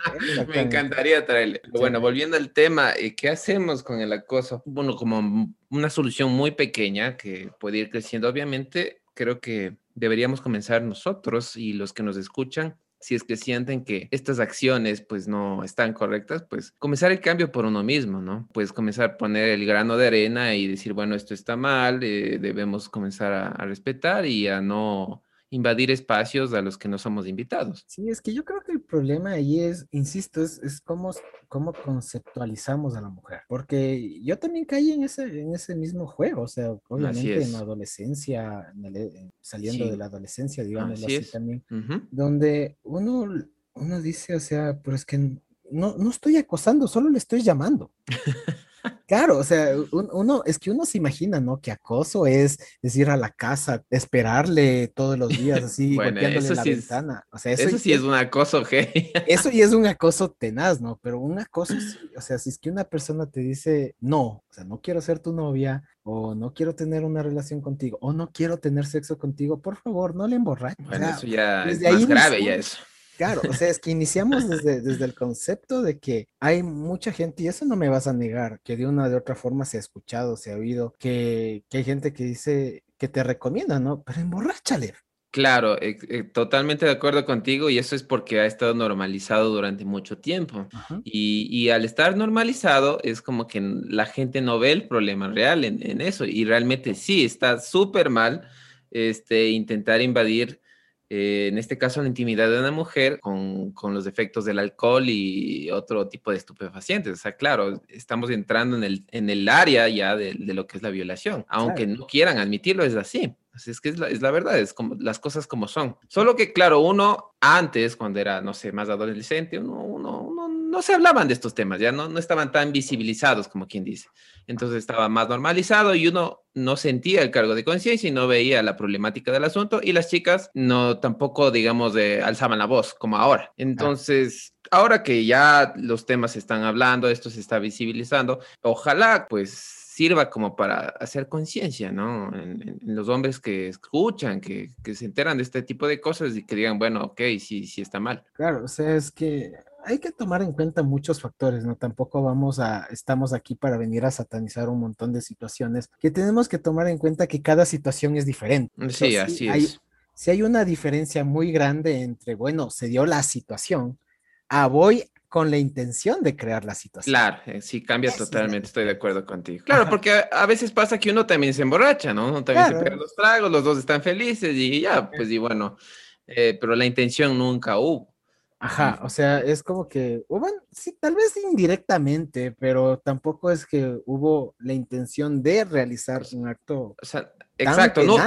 me encantaría traerle. Bueno, volviendo al tema, eh, ¿qué hacemos con el acoso? Bueno, como una solución muy pequeña que puede ir creciendo, obviamente, creo que deberíamos comenzar nosotros y los que nos escuchan si es que sienten que estas acciones pues no están correctas, pues comenzar el cambio por uno mismo, ¿no? Pues comenzar a poner el grano de arena y decir, bueno, esto está mal, eh, debemos comenzar a respetar y a no invadir espacios a los que no somos invitados. Sí, es que yo creo que el problema ahí es, insisto, es, es cómo, cómo conceptualizamos a la mujer. Porque yo también caí en ese, en ese mismo juego, o sea, obviamente en la adolescencia, saliendo de la adolescencia, digamos así, también, donde uno, uno dice, o sea, pero es que no, no estoy acosando, solo le estoy llamando. Claro, o sea, uno, es que uno se imagina, ¿no? Que acoso es, ir a la casa, esperarle todos los días, así, bueno, eso la ventana. O sea, eso, sí es un acoso, ¿qué? Eso y es un acoso tenaz, ¿no? Pero un acoso, o sea, si es que una persona te dice, no, o sea, no quiero ser tu novia, o no quiero tener una relación contigo, o no quiero tener sexo contigo, por favor, no le emborraches. Bueno, eso ya es más grave, ya eso. Claro, o sea, es que iniciamos desde, desde el concepto de que hay mucha gente, y eso no me vas a negar, que de una o de otra forma se ha escuchado, se ha oído, que, hay gente que dice que te recomienda, ¿no? Pero emborráchale. Claro, eh, eh, totalmente de acuerdo contigo y eso es porque ha estado normalizado durante mucho tiempo. Y, y, al estar normalizado es como que la gente no ve el problema real en, en eso y realmente sí, está súper mal este, intentar invadir eh, en este caso la intimidad de una mujer con, con, los efectos del alcohol y otro tipo de estupefacientes. O sea, claro, estamos entrando en el, en el área ya de, de lo que es la violación, aunque no quieran admitirlo, es así. Así es que es la, es la, verdad, es como las cosas como son. Solo que, claro, uno antes, cuando era, no sé, más adolescente, uno, uno, uno no se hablaban de estos temas, ya no, no estaban tan visibilizados como quien dice. Entonces estaba más normalizado y uno no sentía el cargo de conciencia y no veía la problemática del asunto y las chicas no tampoco, digamos, alzaban la voz como ahora. Entonces, ahora que ya los temas se están hablando, esto se está visibilizando, ojalá pues sirva como para hacer conciencia, ¿no? En, los hombres que escuchan, que, que, se enteran de este tipo de cosas y que digan, bueno, ok, sí, sí está mal. Claro, o sea, es que hay que tomar en cuenta muchos factores, ¿no? Tampoco vamos a, estamos aquí para venir a satanizar un montón de situaciones, que tenemos que tomar en cuenta que cada situación es diferente. Sí, así es. Si hay una diferencia muy grande entre, bueno, se dio la situación, a voy con la intención de crear la situación. Claro, eh, sí, cambia totalmente, estoy de acuerdo contigo. Claro, porque a, veces pasa que uno también se emborracha, ¿no? Uno también se pega los tragos, los dos están felices y ya, pues y bueno, eh, pero la intención nunca hubo. Ajá, o sea, es como que, bueno, sí, tal vez indirectamente, pero tampoco es que hubo la intención de realizar un acto. O sea, exacto, no,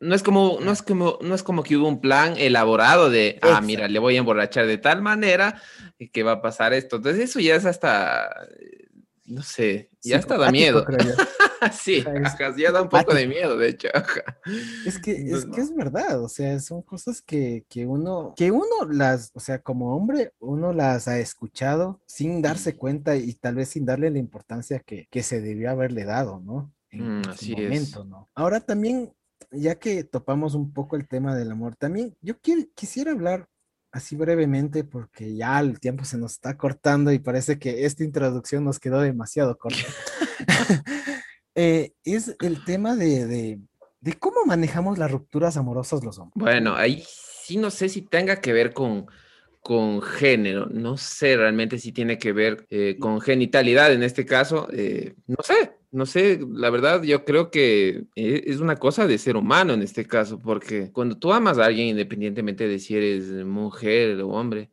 no, es como, no es como, no es como que hubo un plan elaborado de, ah, mira, le voy a emborrachar de tal manera que va a pasar esto. Entonces, eso ya es hasta no sé, ya hasta da miedo. sí, ya da un poco de miedo, de hecho. Es que, es que es verdad, o sea, son cosas que, que, uno, que uno las, o sea, como hombre, uno las ha escuchado sin darse cuenta y tal vez sin darle la importancia que, que se debió haberle dado, ¿no? En, mm, así momento, ¿no? Ahora también, ya que topamos un poco el tema del amor, también yo quisiera hablar así brevemente, porque ya el tiempo se nos está cortando y parece que esta introducción nos quedó demasiado corta. Eh, es el tema de, de, cómo manejamos las rupturas amorosas los hombres. Bueno, ahí sí no sé si tenga que ver con, con género, no sé realmente si tiene que ver eh, con genitalidad en este caso, eh, no sé, no sé, la verdad yo creo que e, es una cosa de ser humano en este caso, porque cuando tú amas a alguien independientemente de si eres mujer o hombre,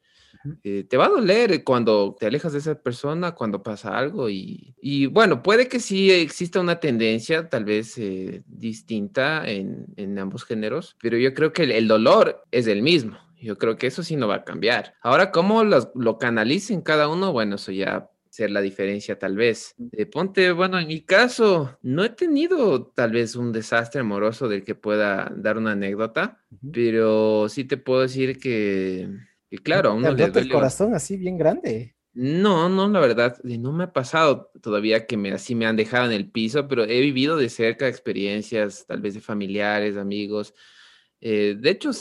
eh, te va a doler cuando te alejas de esa persona, cuando pasa algo y, y bueno, puede que sí exista una tendencia tal vez eh, distinta en, en, ambos géneros, pero yo creo que el, dolor es el mismo. Yo creo que eso sí no va a cambiar. Ahora, ¿cómo lo canalicen cada uno? Bueno, eso ya ser la diferencia tal vez. Eh, ponte, bueno, en mi caso, no he tenido tal vez un desastre amoroso del que pueda dar una anécdota, pero sí te puedo decir que, claro, a uno le duele... el corazón así bien grande. No, no, la verdad, no me ha pasado todavía que me, así me han dejado en el piso, pero he vivido de cerca experiencias, tal vez de familiares, amigos. Eh, de hecho,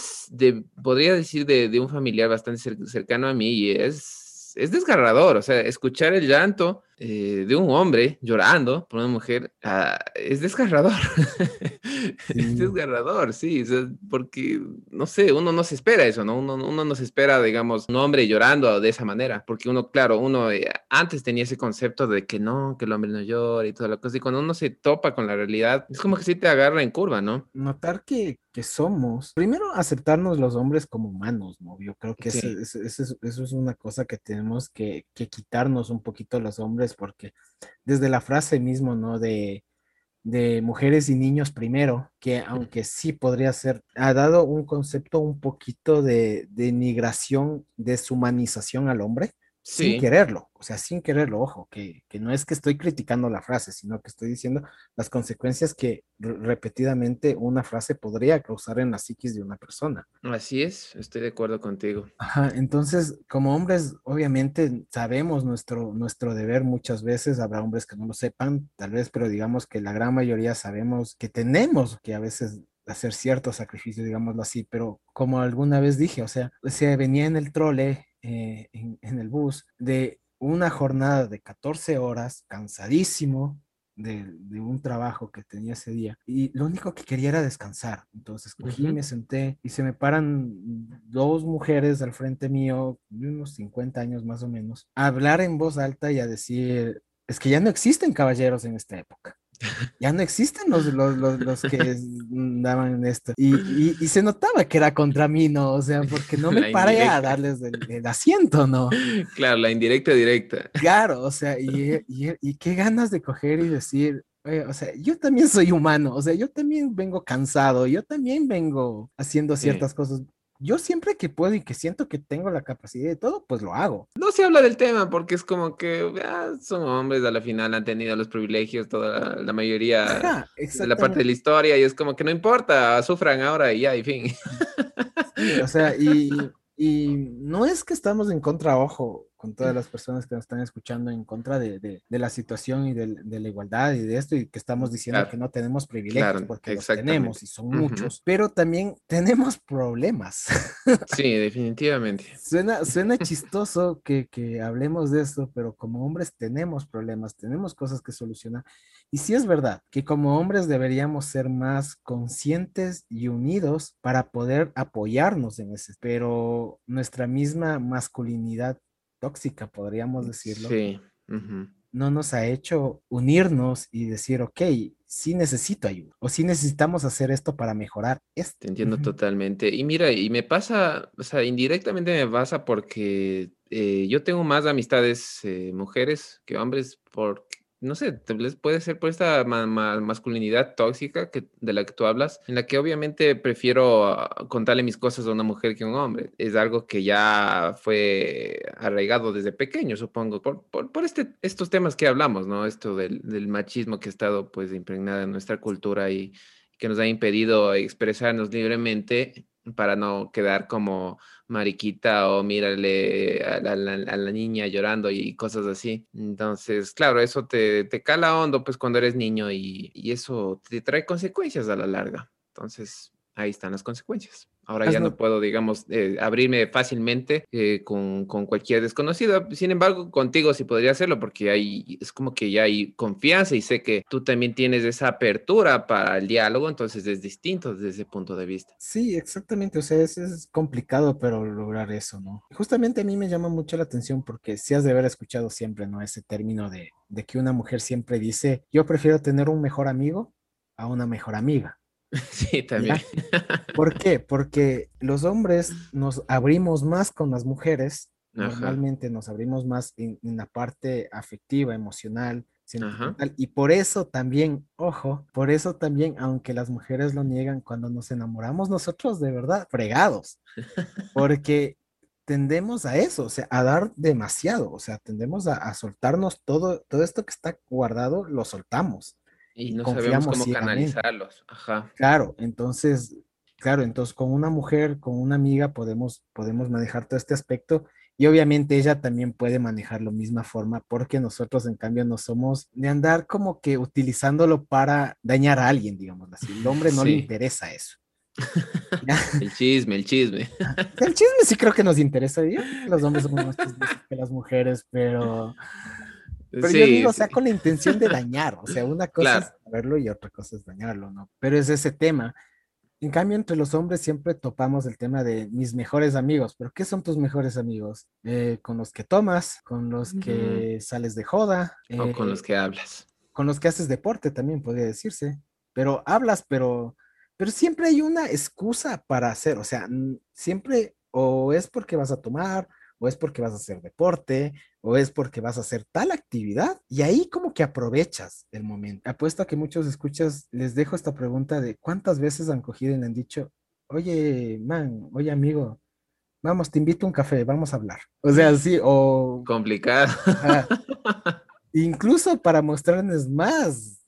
podría decir de, de, un familiar bastante cercano a mí y es es, desgarrador, o sea, escuchar el llanto eh, de un hombre llorando por una mujer ah, es desgarrador. es desgarrador, sí, porque, no sé, uno no se espera eso, ¿no? Uno, uno no se espera, digamos, un hombre llorando de esa manera, porque uno, claro, uno eh, antes tenía ese concepto de que no, que el hombre no llora y toda la cosa, y cuando uno se topa con la realidad, es como que sí te agarra en curva, ¿no? Notar que, que somos, primero aceptarnos los hombres como humanos, ¿no? Yo creo que eso, es una cosa que tenemos que, que quitarnos un poquito los hombres, porque desde la frase mismo, ¿no? De de mujeres y niños primero, que aunque sí podría ser, ha dado un concepto un poquito de, de deshumanización deshumanización al hombre, sin quererlo, o sea, sin quererlo, ojo, que, no es que estoy criticando la frase, sino que estoy diciendo las consecuencias que repetidamente una frase podría causar en la psiquis de una persona. Así es, estoy de acuerdo contigo. Ajá, entonces, como hombres, obviamente sabemos nuestro, nuestro deber muchas veces, habrá hombres que no lo sepan, tal vez, pero digamos que la gran mayoría sabemos que tenemos que a veces hacer ciertos sacrificios, digámoslo así, pero como alguna vez dije, o sea, se venía en el trole eh, en, el bus de una jornada de 14 horas, cansadísimo de, un trabajo que tenía ese día, y lo único que quería era descansar. Entonces cogí, me senté y se me paran dos mujeres al frente mío, de unos 50 años más o menos, a hablar en voz alta y a decir, es que ya no existen caballeros en esta época. Ya no existen los, los, los, que daban esto. Y, y, se notaba que era contra mí, ¿no? O sea, porque no me paré a darles el, asiento, ¿no? Claro, la indirecta directa. Claro, o sea, y, y qué ganas de coger y decir, o sea, yo también soy humano, o sea, yo también vengo cansado, yo también vengo haciendo ciertas cosas yo siempre que puedo y que siento que tengo la capacidad de todo, pues lo hago. No se habla del tema porque es como que ah, son hombres, a la final han tenido los privilegios, toda la, mayoría de la parte de la historia y es como que no importa, sufran ahora y ya, y fin. o sea, y, y no es que estamos en contra, ojo, con todas las personas que nos están escuchando en contra de, la situación y de, la igualdad y de esto, y que estamos diciendo que no tenemos privilegios porque los tenemos y son muchos, pero también tenemos problemas. Sí, definitivamente. suena, suena chistoso que, que hablemos de esto, pero como hombres tenemos problemas, tenemos cosas que solucionar. Y sí es verdad que como hombres deberíamos ser más conscientes y unidos para poder apoyarnos en ese, pero nuestra misma masculinidad tóxica, podríamos decirlo. Sí. No nos ha hecho unirnos y decir, ok, sí necesito ayuda o sí necesitamos hacer esto para mejorar esto. Te entiendo totalmente. Y mira, y me pasa, o sea, indirectamente me pasa porque eh, yo tengo más amistades eh, mujeres que hombres porque no sé, puede ser por esta masculinidad tóxica que, de la que tú hablas, en la que obviamente prefiero ah, contarle mis cosas a una mujer que a un hombre. Es algo que ya fue arraigado desde pequeño, supongo, por, por, este, estos temas que hablamos, ¿no? Esto del, del machismo que ha estado pues impregnado en nuestra cultura y que nos ha impedido expresarnos libremente para no quedar como mariquita o mírale a la, niña llorando y cosas así. Entonces, claro, eso te, te cala hondo pues cuando eres niño y, y, eso te trae consecuencias a la larga. Entonces, ahí están las consecuencias. Ahora ya no puedo, digamos, eh, abrirme fácilmente eh, con, con, cualquier desconocido. Sin embargo, contigo sí podría hacerlo porque hay, es como que ya hay confianza y sé que tú también tienes esa apertura para el diálogo, entonces es distinto desde ese punto de vista. Sí, exactamente. O sea, es, es complicado, pero lograr eso, ¿no? Justamente a mí me llama mucho la atención porque si has de haber escuchado siempre, ¿no? Ese término de, de que una mujer siempre dice, yo prefiero tener un mejor amigo a una mejor amiga. Sí, también. ¿Por qué? Porque los hombres nos abrimos más con las mujeres, normalmente nos abrimos más en, la parte afectiva, emocional, sentimental, y por eso también, ojo, por eso también, aunque las mujeres lo niegan, cuando nos enamoramos nosotros de verdad, fregados, porque tendemos a eso, o sea, a dar demasiado, o sea, tendemos a, a soltarnos todo, todo esto que está guardado, lo soltamos. Y no sabemos cómo canalizarlos. Ajá. Claro, entonces, claro, entonces con una mujer, con una amiga podemos, podemos manejar todo este aspecto y obviamente ella también puede manejar la misma forma porque nosotros en cambio no somos de andar como que utilizándolo para dañar a alguien, digamos así. El hombre no le interesa eso. el chisme, el chisme. El chisme sí creo que nos interesa. los hombres somos más que las mujeres, pero pero yo digo, o sea, con la intención de dañar, o sea, una cosa es verlo y otra cosa es dañarlo, ¿no? Pero es ese tema. En cambio, entre los hombres siempre topamos el tema de mis mejores amigos. ¿Pero qué son tus mejores amigos? Eh, con los que tomas, con los que sales de joda. o con los que hablas. Con los que haces deporte también podría decirse. Pero hablas, pero, pero siempre hay una excusa para hacer. O sea, siempre o es porque vas a tomar, o es porque vas a hacer deporte, o es porque vas a hacer tal actividad, y ahí como que aprovechas el momento. Apuesto a que muchos escuchas, les dejo esta pregunta de cuántas veces han cogido y le han dicho, oye, man, oye, amigo, vamos, te invito a un café, vamos a hablar. O sea, sí, o... Complicado. incluso para mostrarles más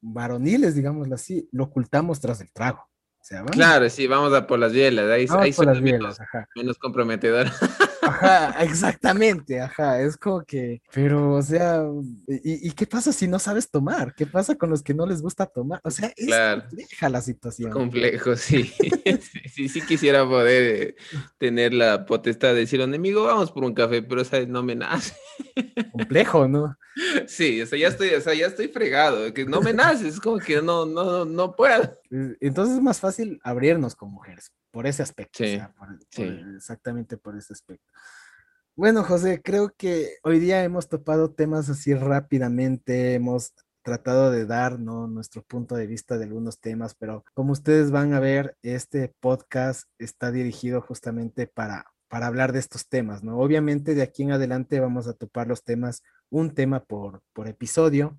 varoniles, digámoslo así, lo ocultamos tras el trago. Claro, sí, vamos a por las bielas. Ahí, ahí por las menos, menos comprometedor. Ajá, exactamente, ajá. Es como que, pero, o sea, ¿y, qué pasa si no sabes tomar? ¿Qué pasa con los que no les gusta tomar? O sea, es compleja la situación. Complejo, sí. sí, sí, quisiera poder tener la potestad de decir, amigo, vamos por un café, pero, o no me nace. Complejo, ¿no? Sí, o sea, ya estoy, o sea, ya estoy fregado, que no me nace, es como que no, no, no puedo. Entonces es más fácil abrirnos con mujeres, por ese aspecto. Sí, exactamente por ese aspecto. Bueno, José, creo que hoy día hemos topado temas así rápidamente, hemos tratado de dar ¿no? nuestro punto de vista de algunos temas, pero como ustedes van a ver, este podcast está dirigido justamente para para hablar de estos temas, ¿no? Obviamente de aquí en adelante vamos a topar los temas, un tema por, por episodio,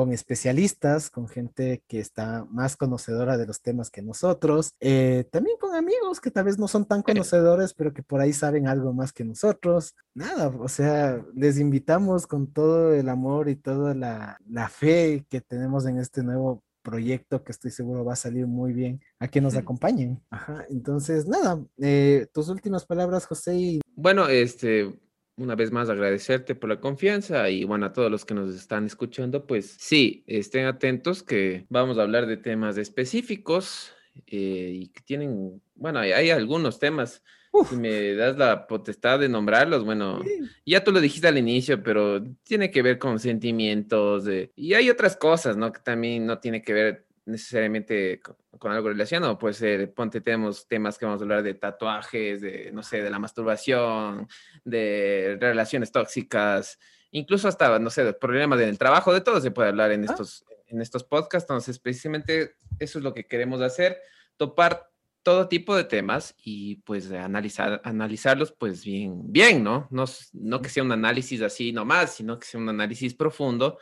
con especialistas, con gente que está más conocedora de los temas que nosotros, eh, también con amigos que tal vez no son tan conocedores, pero que por ahí saben algo más que nosotros. Nada, o sea, les invitamos con todo el amor y toda la, la fe que tenemos en este nuevo proyecto que estoy seguro va a salir muy bien a que nos acompañen. Ajá, entonces, nada, eh, tus últimas palabras, José. Bueno, este, una vez más agradecerte por la confianza y bueno, a todos los que nos están escuchando, pues sí, estén atentos que vamos a hablar de temas específicos eh, y que tienen, bueno, hay algunos temas. Si me das la potestad de nombrarlos, bueno, ya tú lo dijiste al inicio, pero tiene que ver con sentimientos y hay otras cosas, ¿no? Que también no tiene que ver necesariamente con, algo relacionado, puede ser, ponte, tenemos temas que vamos a hablar de tatuajes, de, no sé, de la masturbación, de relaciones tóxicas, incluso hasta, no sé, de problemas en el trabajo, de todo se puede hablar en, ah. estos, en estos podcasts, entonces precisamente eso es lo que queremos hacer, topar todo tipo de temas y pues analizar, analizarlos pues bien, bien, ¿no? ¿no? No que sea un análisis así nomás, sino que sea un análisis profundo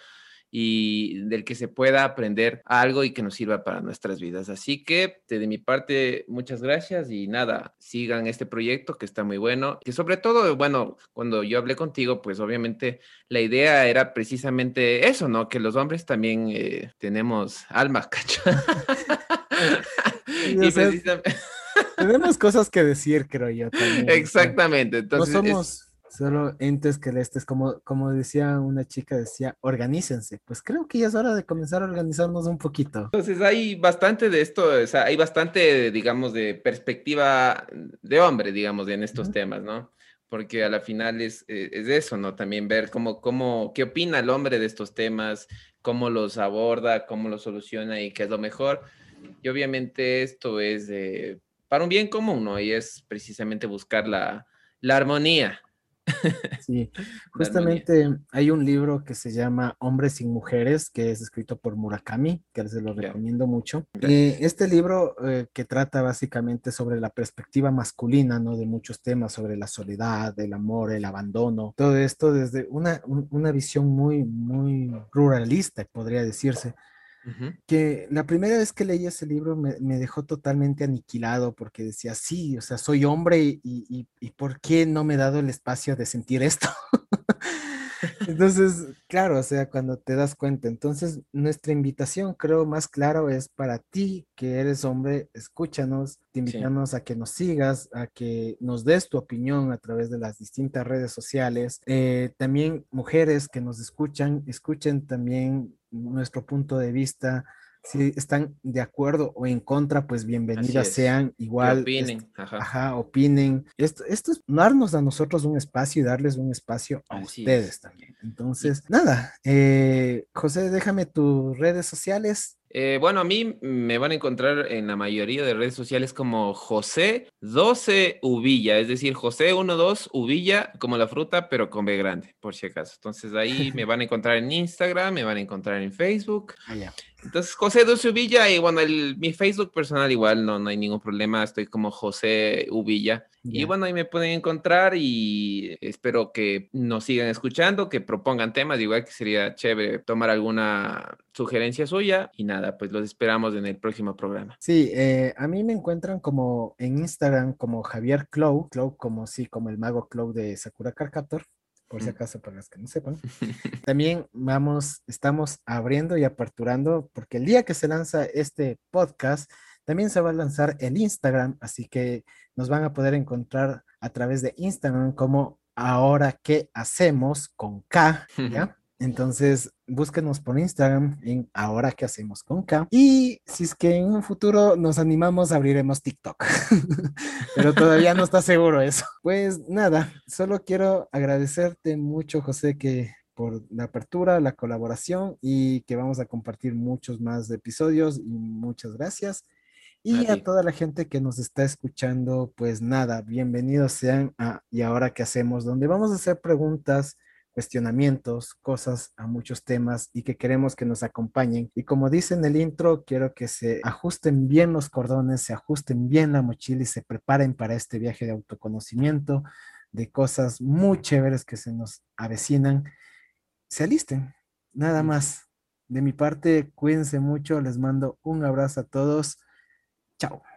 y del que se pueda aprender algo y que nos sirva para nuestras vidas. Así que de mi parte, muchas gracias y nada, sigan este proyecto que está muy bueno. Que sobre todo, bueno, cuando yo hablé contigo, pues obviamente la idea era precisamente eso, ¿no? Que los hombres también eh, tenemos alma, cacho. tenemos cosas que decir, creo yo. También. Exactamente. Entonces, no somos solo entes celestes, como, como decía una chica, decía, organícense. Pues creo que ya es hora de comenzar a organizarnos un poquito. Entonces hay bastante de esto, o sea, hay bastante, digamos, de perspectiva de hombre, digamos, en estos temas, ¿no? Porque a la final es, eh, es eso, ¿no? También ver cómo, cómo, qué opina el hombre de estos temas, cómo los aborda, cómo los soluciona y qué es lo mejor. Y obviamente esto es para un bien común, ¿no? Y es precisamente buscar la, la armonía. Sí, justamente hay un libro que se llama Hombres y Mujeres, que es escrito por Murakami, que se lo recomiendo mucho. Eh, este libro eh, que trata básicamente sobre la perspectiva masculina, ¿no? De muchos temas, sobre la soledad, el amor, el abandono, todo esto desde una, una visión muy, muy ruralista, podría decirse que la primera vez que leí ese libro me, dejó totalmente aniquilado porque decía, sí, o sea, soy hombre y, y, y ¿por qué no me he dado el espacio de sentir esto? Entonces, claro, o sea, cuando te das cuenta, entonces nuestra invitación, creo, más claro es para ti que eres hombre, escúchanos, te invitamos a que nos sigas, a que nos des tu opinión a través de las distintas redes sociales. Eh, también mujeres que nos escuchan, escuchen también nuestro punto de vista si están de acuerdo o en contra, pues bienvenidas sean. Igual. opinen. ajá. opinen. Esto, esto es darnos a nosotros un espacio y darles un espacio a ustedes también. Entonces, nada, eh, José, déjame tus redes sociales eh, bueno, a mí me van a encontrar en la mayoría de redes sociales como José 12 Uvilla, es decir, José 12 Uvilla como la fruta, pero con B grande, por si acaso. Entonces ahí me van a encontrar en Instagram, me van a encontrar en Facebook. Ah, entonces, José Dulce Uvilla, y bueno, mi Facebook personal igual no, no hay ningún problema, estoy como José Uvilla. Y bueno, ahí me pueden encontrar y espero que nos sigan escuchando, que propongan temas, igual que sería chévere tomar alguna sugerencia suya. Y nada, pues los esperamos en el próximo programa. Sí, eh, a mí me encuentran como en Instagram como Javier Clow, Clow como sí, como el mago Clow de Sakura Carcaptor por si acaso para las que no sepan. También vamos, estamos abriendo y aperturando, porque el día que se lanza este podcast, también se va a lanzar el Instagram, así que nos van a poder encontrar a través de Instagram como ahora qué hacemos con K, ¿ya? Entonces, búsquenos por Instagram en Ahora que hacemos con K. Y si es que en un futuro nos animamos, abriremos TikTok. Pero todavía no está seguro eso. Pues nada, solo quiero agradecerte mucho, José, que por la apertura, la colaboración y que vamos a compartir muchos más episodios y muchas gracias. Y a, a toda la gente que nos está escuchando, pues nada, bienvenidos sean a Y ahora qué hacemos, donde vamos a hacer preguntas cuestionamientos, cosas a muchos temas y que queremos que nos acompañen. Y como dice en el intro, quiero que se ajusten bien los cordones, se ajusten bien la mochila y se preparen para este viaje de autoconocimiento, de cosas muy chéveres que se nos avecinan. Se alisten, nada más. De mi parte, cuídense mucho, les mando un abrazo a todos. Chao.